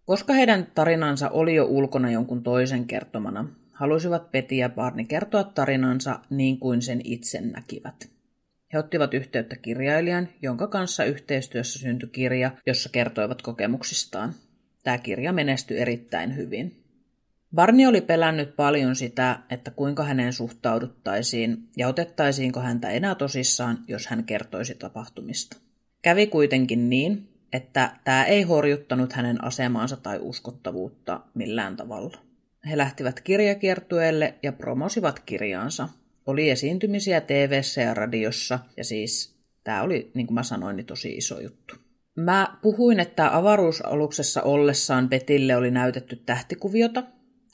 Koska heidän tarinansa oli jo ulkona jonkun toisen kertomana, halusivat Peti ja Barni kertoa tarinansa niin kuin sen itse näkivät. He ottivat yhteyttä kirjailijan, jonka kanssa yhteistyössä syntyi kirja, jossa kertoivat kokemuksistaan. Tämä kirja menestyi erittäin hyvin. Barni oli pelännyt paljon sitä, että kuinka häneen suhtauduttaisiin ja otettaisiinko häntä enää tosissaan, jos hän kertoisi tapahtumista. Kävi kuitenkin niin, että tämä ei horjuttanut hänen asemaansa tai uskottavuutta millään tavalla. He lähtivät kirjakiertueelle ja promosivat kirjaansa. Oli esiintymisiä tv ja radiossa ja siis tämä oli, niin kuin mä sanoin, niin tosi iso juttu. Mä puhuin, että avaruusaluksessa ollessaan Betille oli näytetty tähtikuviota,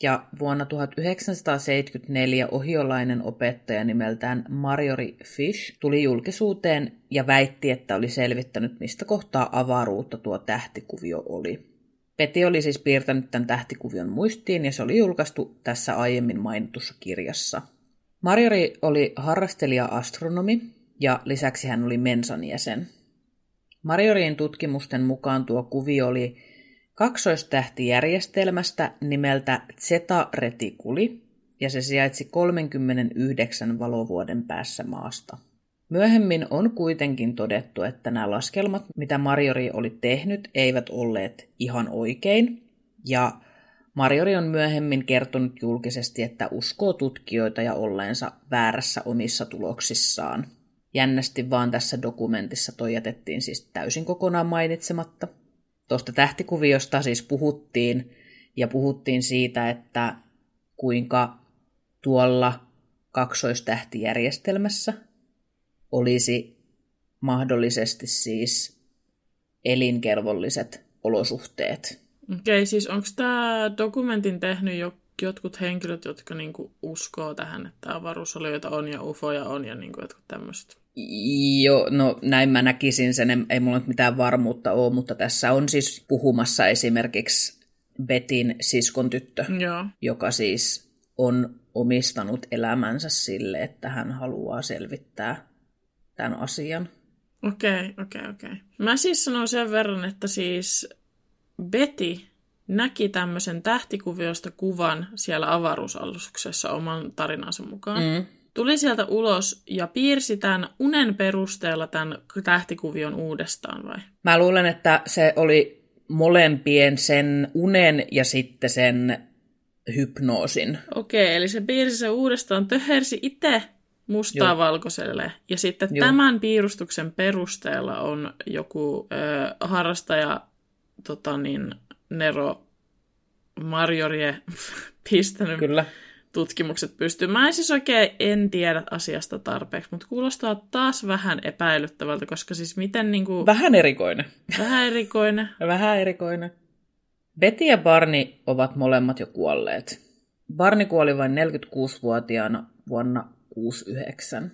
ja vuonna 1974 ohiolainen opettaja nimeltään Marjorie Fish tuli julkisuuteen ja väitti, että oli selvittänyt, mistä kohtaa avaruutta tuo tähtikuvio oli. Peti oli siis piirtänyt tämän tähtikuvion muistiin ja se oli julkaistu tässä aiemmin mainitussa kirjassa. Marjorie oli harrastelija-astronomi ja lisäksi hän oli Mensan jäsen. Marjorien tutkimusten mukaan tuo kuvio oli kaksoistähtijärjestelmästä nimeltä Zeta Reticuli, ja se sijaitsi 39 valovuoden päässä maasta. Myöhemmin on kuitenkin todettu, että nämä laskelmat, mitä Marjori oli tehnyt, eivät olleet ihan oikein, ja Marjori on myöhemmin kertonut julkisesti, että uskoo tutkijoita ja olleensa väärässä omissa tuloksissaan. Jännästi vaan tässä dokumentissa toi jätettiin siis täysin kokonaan mainitsematta – Tuosta tähtikuviosta siis puhuttiin, ja puhuttiin siitä, että kuinka tuolla kaksoistähtijärjestelmässä olisi mahdollisesti siis elinkelvolliset olosuhteet. Okei, okay, siis onko tämä dokumentin tehnyt jo, jotkut henkilöt, jotka niinku uskoo tähän, että avaruusolioita on ja ufoja on ja niinku jotkut tämmöiset? Joo, no näin mä näkisin sen, ei mulla nyt mitään varmuutta ole, mutta tässä on siis puhumassa esimerkiksi Betin siskon tyttö, Joo. joka siis on omistanut elämänsä sille, että hän haluaa selvittää tämän asian. Okei, okay, okei, okay, okei. Okay. Mä siis sanon sen verran, että siis Betty näki tämmöisen tähtikuviosta kuvan siellä avaruusaluksessa oman tarinansa mukaan. Mm tuli sieltä ulos ja piirsi tämän unen perusteella tämän tähtikuvion uudestaan vai? Mä luulen, että se oli molempien sen unen ja sitten sen hypnoosin. Okei, eli se piirsi se uudestaan, töhersi itse mustaa Joo. valkoiselle. Ja sitten Joo. tämän piirustuksen perusteella on joku ö, harrastaja tota niin, Nero Marjorie pistänyt Kyllä. Tutkimukset pystyyn. Mä en siis oikein en tiedä asiasta tarpeeksi, mutta kuulostaa taas vähän epäilyttävältä, koska siis miten niin kuin, Vähän erikoinen. vähän erikoinen. Vähän erikoinen. Betty ja Barney ovat molemmat jo kuolleet. Barney kuoli vain 46-vuotiaana vuonna 69.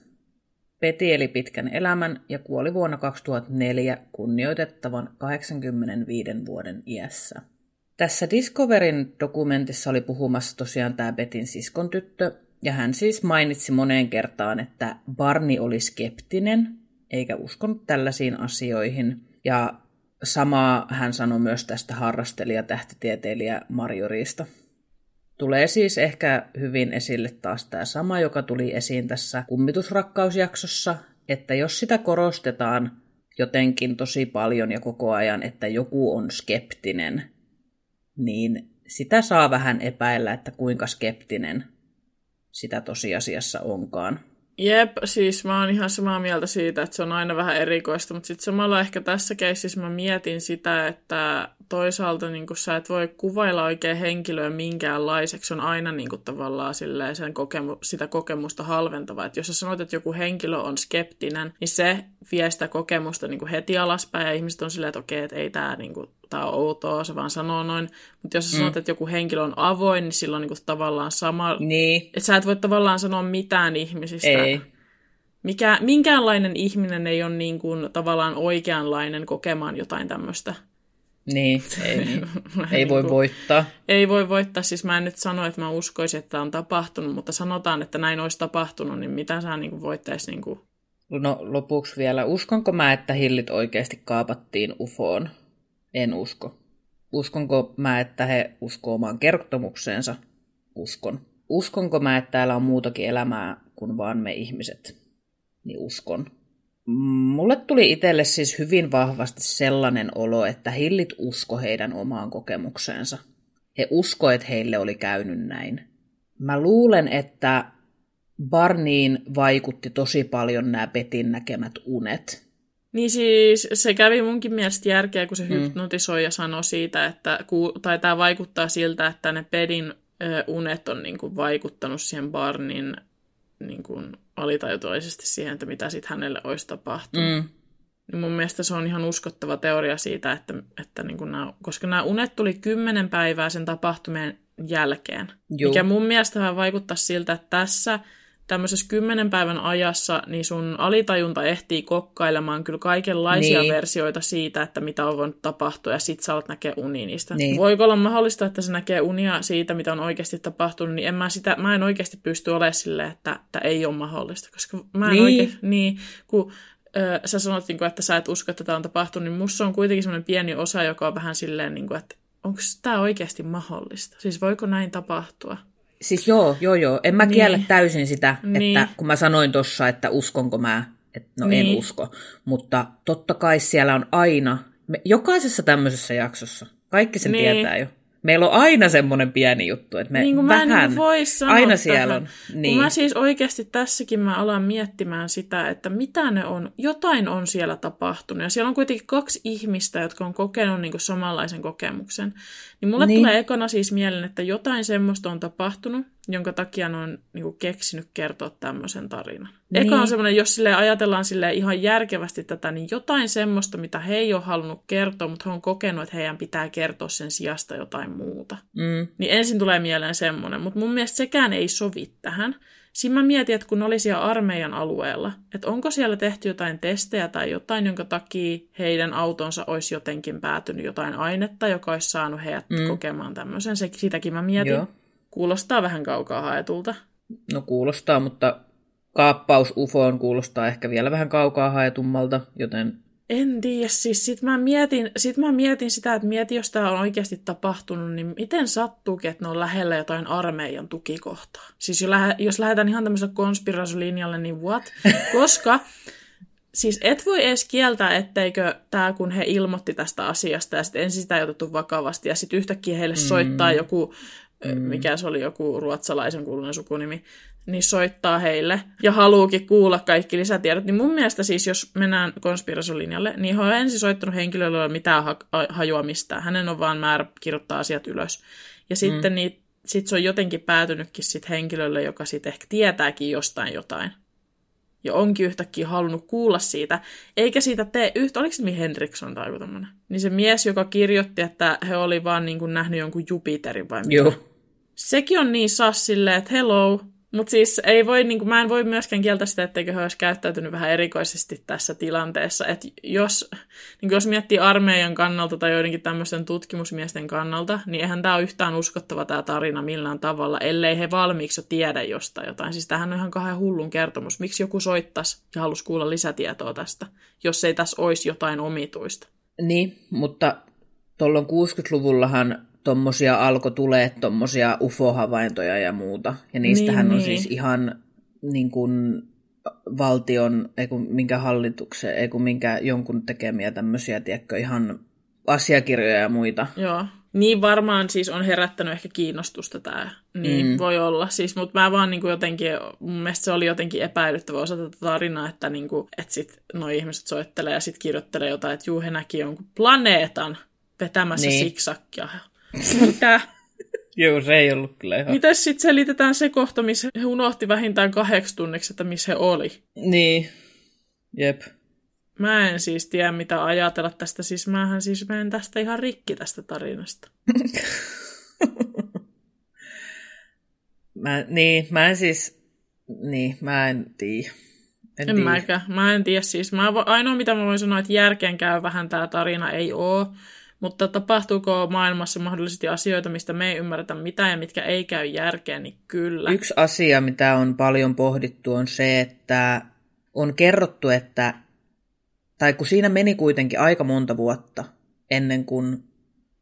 Betty eli pitkän elämän ja kuoli vuonna 2004 kunnioitettavan 85 vuoden iässä. Tässä Discoverin dokumentissa oli puhumassa tosiaan tämä Betin siskon tyttö, ja hän siis mainitsi moneen kertaan, että Barney oli skeptinen, eikä uskonut tällaisiin asioihin. Ja samaa hän sanoi myös tästä harrastelija tähtitieteilijä Marjoriista. Tulee siis ehkä hyvin esille taas tämä sama, joka tuli esiin tässä kummitusrakkausjaksossa, että jos sitä korostetaan jotenkin tosi paljon ja koko ajan, että joku on skeptinen, niin sitä saa vähän epäillä, että kuinka skeptinen sitä tosiasiassa onkaan. Jep, siis mä oon ihan samaa mieltä siitä, että se on aina vähän erikoista, mutta sitten samalla ehkä tässä keississä mä mietin sitä, että toisaalta niin sä et voi kuvailla oikein henkilöä minkäänlaiseksi, se on aina niin kuin, tavallaan silleen sen kokemu- sitä kokemusta halventava. Että jos sä sanot, että joku henkilö on skeptinen, niin se vie sitä kokemusta niin kuin heti alaspäin ja ihmiset on silleen, että okei, että ei tämä niin kuin, tää on outoa, se vaan sanoo noin. Mutta jos sä sanot, että joku henkilö on avoin, niin silloin niin kuin, tavallaan sama... Niin, Että sä et voi tavallaan sanoa mitään ihmisistä. ei. Mikä, minkäänlainen ihminen ei ole niin kuin, tavallaan oikeanlainen kokemaan jotain tämmöistä. Niin, ei, niin. ei voi voittaa. Ei voi voittaa, siis mä en nyt sano, että mä uskoisin, että on tapahtunut, mutta sanotaan, että näin olisi tapahtunut, niin mitä sä niin voittaisi niin kuin... No lopuksi vielä, uskonko mä, että hillit oikeasti kaapattiin UFOon? En usko. Uskonko mä, että he uskoo omaan kertomukseensa? Uskon. Uskonko mä, että täällä on muutakin elämää kuin vaan me ihmiset? Niin uskon. Mulle tuli itselle siis hyvin vahvasti sellainen olo, että hillit usko heidän omaan kokemukseensa. He usko, että heille oli käynyt näin. Mä luulen, että Barniin vaikutti tosi paljon nämä Betin näkemät unet. Niin siis se kävi munkin mielestä järkeä, kun se mm. hypnotisoi ja sanoi siitä, että ku, tai tämä vaikuttaa siltä, että ne pedin ö, unet on niin kuin, vaikuttanut siihen Barnin niin kuin, alitajutoisesti siihen, että mitä sitten hänelle olisi tapahtunut. Mm. Niin mun mielestä se on ihan uskottava teoria siitä, että, että niin kuin nämä, koska nämä unet tuli kymmenen päivää sen tapahtumien jälkeen. Juu. Mikä mun mielestä vähän vaikuttaa siltä, että tässä tämmöisessä kymmenen päivän ajassa, niin sun alitajunta ehtii kokkailemaan kyllä kaikenlaisia Niin. versioita siitä, että mitä on voinut tapahtua, ja sit sä alat näkee unia niistä. Niin. Voiko olla mahdollista, että se näkee unia siitä, mitä on oikeasti tapahtunut, niin en mä, sitä, mä en oikeasti pysty olemaan silleen, että, että ei ole mahdollista, koska mä en Niin. oikein, niin, kun ö, sä sanot, niin kuin, että sä et usko, että tämä on tapahtunut, niin musta on kuitenkin semmoinen pieni osa, joka on vähän silleen, niin kuin, että onko tämä oikeasti mahdollista? Siis voiko näin tapahtua? Siis joo, joo, joo. En mä Niin. kiellä täysin sitä, Niin. että kun mä sanoin tuossa, että uskonko mä, että no Niin. en usko. Mutta totta kai siellä on aina, me, jokaisessa tämmöisessä jaksossa, kaikki sen Niin. tietää jo. Meillä on aina semmoinen pieni juttu, että me Niin kuin mä en vähän, niin voi sanoa aina tähän. siellä on. Niin. Kun mä siis oikeasti tässäkin mä alan miettimään sitä, että mitä ne on, jotain on siellä tapahtunut. Ja siellä on kuitenkin kaksi ihmistä, jotka on kokenut niin kuin samanlaisen kokemuksen. Niin mulle. Niin. tulee ekana siis mieleen, että jotain semmoista on tapahtunut, jonka takia ne on niin kuin keksinyt kertoa tämmöisen tarinan. Niin. Eka on semmoinen, jos sille ajatellaan sille ihan järkevästi tätä, niin jotain semmoista, mitä he ei ole halunnut kertoa, mutta he on kokenut, että heidän pitää kertoa sen sijasta jotain muuta. Mm. Niin ensin tulee mieleen semmoinen, mutta mun mielestä sekään ei sovi tähän. Siinä mä mietin, että kun ne oli siellä armeijan alueella, että onko siellä tehty jotain testejä tai jotain, jonka takia heidän autonsa olisi jotenkin päätynyt jotain ainetta, joka olisi saanut heidät mm. kokemaan tämmöisen. Se, sitäkin mä mietin. Joo. Kuulostaa vähän kaukaa haetulta. No kuulostaa, mutta kaappaus UFOon kuulostaa ehkä vielä vähän kaukaa haetummalta, joten En tiedä, siis sit mä, mietin, sit mä mietin sitä, että mieti, jos tämä on oikeasti tapahtunut, niin miten sattuukin, että ne on lähellä jotain armeijan tukikohtaa? Siis jos, lähe, jos lähdetään ihan tämmöiselle konspiraatiolinjalle, niin what? Koska siis et voi edes kieltää, etteikö tämä, kun he ilmoitti tästä asiasta ja sitten ensin sitä ei otettu vakavasti ja sitten yhtäkkiä heille soittaa joku, mm. mikä se oli, joku ruotsalaisen kuulunen sukunimi, niin soittaa heille ja haluukin kuulla kaikki lisätiedot, niin mun mielestä siis, jos mennään konspirasolinjalle, niin he on ensin soittanut henkilölle, jolla ei ole mitään ha- hajua mistään. Hänen on vaan määrä kirjoittaa asiat ylös. Ja sitten mm. niin, sit se on jotenkin päätynytkin sit henkilölle, joka sitten ehkä tietääkin jostain jotain. Ja onkin yhtäkkiä halunnut kuulla siitä, eikä siitä tee yhtä, oliko se nimi Henriksson tai joku tämmöinen? Niin se mies, joka kirjoitti, että he oli vaan niin kuin nähnyt jonkun Jupiterin vai mitä. Joo. Sekin on niin sassille, että hello, mutta siis ei voi, niin kuin, mä en voi myöskään kieltää sitä, etteikö he olisi käyttäytynyt vähän erikoisesti tässä tilanteessa. Et jos, niin jos miettii armeijan kannalta tai joidenkin tämmöisten tutkimusmiesten kannalta, niin eihän tämä ole yhtään uskottava tämä tarina millään tavalla, ellei he valmiiksi jo tiedä jostain jotain. Siis tämähän on ihan kahden hullun kertomus. Miksi joku soittaisi ja halusi kuulla lisätietoa tästä, jos ei tässä olisi jotain omituista? Niin, mutta tuolloin 60-luvullahan tommosia alkoi tulee tommosia UFO-havaintoja ja muuta. Ja niistähän niin, on niin. siis ihan niin kuin valtion, ei kun minkä hallituksen, ei kun minkä jonkun tekemiä tämmöisiä, tiedätkö, ihan asiakirjoja ja muita. Joo. Niin varmaan siis on herättänyt ehkä kiinnostusta tämä. Niin mm. voi olla. Siis, mutta mä vaan niin kuin jotenkin, mun mielestä se oli jotenkin epäilyttävä osa tätä tarinaa, että, niin kuin, että sit noi ihmiset soittelee ja sitten kirjoittelee jotain, että juu, he näki jonkun planeetan vetämässä niin. siksakkia mitä? Joo, se ei ollut kyllä ihan... Mitäs sitten selitetään se kohta, missä he unohti vähintään kahdeksi tunniksi, että missä he oli? Niin, jep. Mä en siis tiedä, mitä ajatella tästä. Siis mähän siis menen tästä ihan rikki tästä tarinasta. mä, niin, mä en siis... Niin, mä en tiedä. En, en mäkään. Mä en tiedä siis. Mä, ainoa, mitä mä voin sanoa, että järkeen käy vähän tämä tarina ei oo. Mutta tapahtuuko maailmassa mahdollisesti asioita, mistä me ei ymmärretä mitään ja mitkä ei käy järkeen, niin kyllä. Yksi asia, mitä on paljon pohdittu, on se, että on kerrottu, että, tai kun siinä meni kuitenkin aika monta vuotta ennen kuin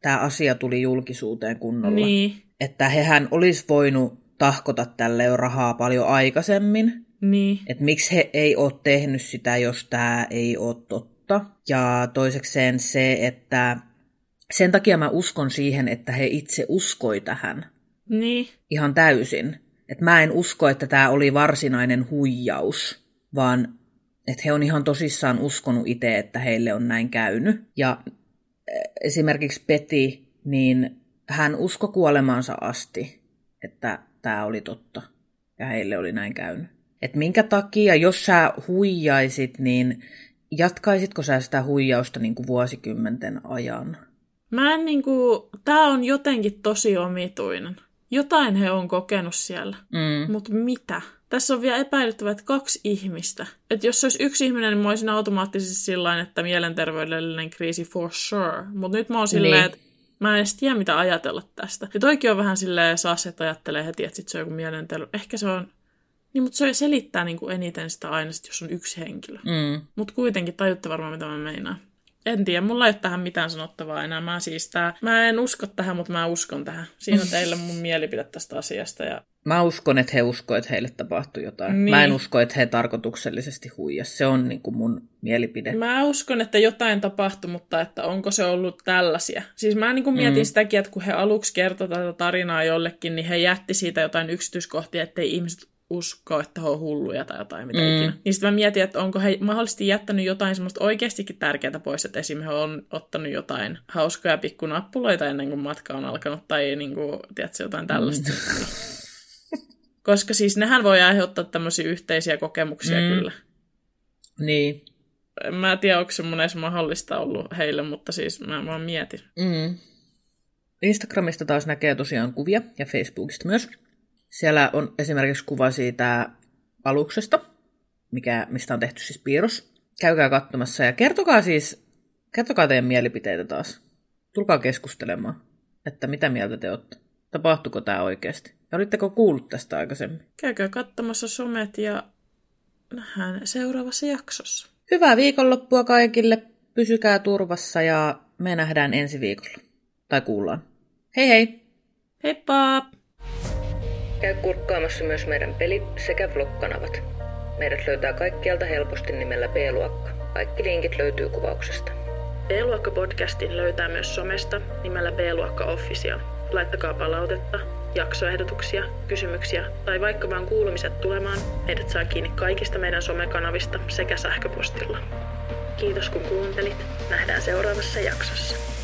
tämä asia tuli julkisuuteen kunnolla, niin. että hehän olisi voinut tahkota tälle jo rahaa paljon aikaisemmin. Niin. Että miksi he ei ole tehnyt sitä, jos tämä ei ole totta. Ja toisekseen se, että sen takia mä uskon siihen, että he itse uskoi tähän. Niin. Ihan täysin. Että mä en usko, että tämä oli varsinainen huijaus, vaan että he on ihan tosissaan uskonut itse, että heille on näin käynyt. Ja eh, esimerkiksi Peti, niin hän usko kuolemaansa asti, että tämä oli totta ja heille oli näin käynyt. Et minkä takia, jos sä huijaisit, niin jatkaisitko sä sitä huijausta niin kuin vuosikymmenten ajan? Mä en niinku, tää on jotenkin tosi omituinen. Jotain he on kokenut siellä, mm. mutta mitä? Tässä on vielä epäilyttävä, että kaksi ihmistä. Että jos se olisi yksi ihminen, niin mä olisin automaattisesti sillä että mielenterveydellinen kriisi for sure. Mutta nyt mä oon silleen, niin. että mä en edes tiedä, mitä ajatella tästä. Ja toikin on vähän silleen, saas, että ajattelee heti, että sit se on joku mielenterveys. Ehkä se on niin, mutta se selittää niin kuin eniten sitä aina, sit, jos on yksi henkilö. Mm. Mutta kuitenkin tajutte varmaan, mitä mä meinaan. En tiedä, mulla ei ole tähän mitään sanottavaa enää. Mä, siis tää, mä en usko tähän, mutta mä uskon tähän. Siinä on teille mun mielipide tästä asiasta. Ja... Mä uskon, että he uskoo, että heille tapahtui jotain. Niin. Mä en usko, että he tarkoituksellisesti huijas. Se on niin kuin mun mielipide. Mä uskon, että jotain tapahtui, mutta että onko se ollut tällaisia. Siis mä niin kuin mietin mm. sitäkin, että kun he aluksi kertoi tätä tarinaa jollekin, niin he jätti siitä jotain yksityiskohtia, ettei ihmiset usko, että he on hulluja tai jotain mitä mm. ikinä. Niin sitten mä mietin, että onko he mahdollisesti jättänyt jotain semmoista oikeastikin tärkeää pois, että esimerkiksi he on ottanut jotain hauskoja pikkunappuloita ennen kuin matka on alkanut tai niin kuin, tiedätkö, jotain tällaista. Mm. Koska siis nehän voi aiheuttaa tämmöisiä yhteisiä kokemuksia mm. kyllä. Niin. En mä tiedä, onko semmoinen mahdollista ollut heille, mutta siis mä vaan mietin. Mm. Instagramista taas näkee tosiaan kuvia ja Facebookista myös. Siellä on esimerkiksi kuva siitä aluksesta, mikä, mistä on tehty siis piirros. Käykää katsomassa ja kertokaa siis, kertokaa teidän mielipiteitä taas. Tulkaa keskustelemaan, että mitä mieltä te olette. Tapahtuko tämä oikeasti? Ja olitteko kuullut tästä aikaisemmin? Käykää katsomassa somet ja nähdään seuraavassa jaksossa. Hyvää viikonloppua kaikille. Pysykää turvassa ja me nähdään ensi viikolla. Tai kuullaan. Hei hei! Heippa! Käy kurkkaamassa myös meidän peli- sekä vlog-kanavat. Meidät löytää kaikkialta helposti nimellä B-luokka. Kaikki linkit löytyy kuvauksesta. B-luokka podcastin löytää myös somesta nimellä B-luokka Official. Laittakaa palautetta jaksoehdotuksia, kysymyksiä tai vaikka vaan kuulumiset tulemaan, meidät saa kiinni kaikista meidän somekanavista sekä sähköpostilla. Kiitos kun kuuntelit. Nähdään seuraavassa jaksossa.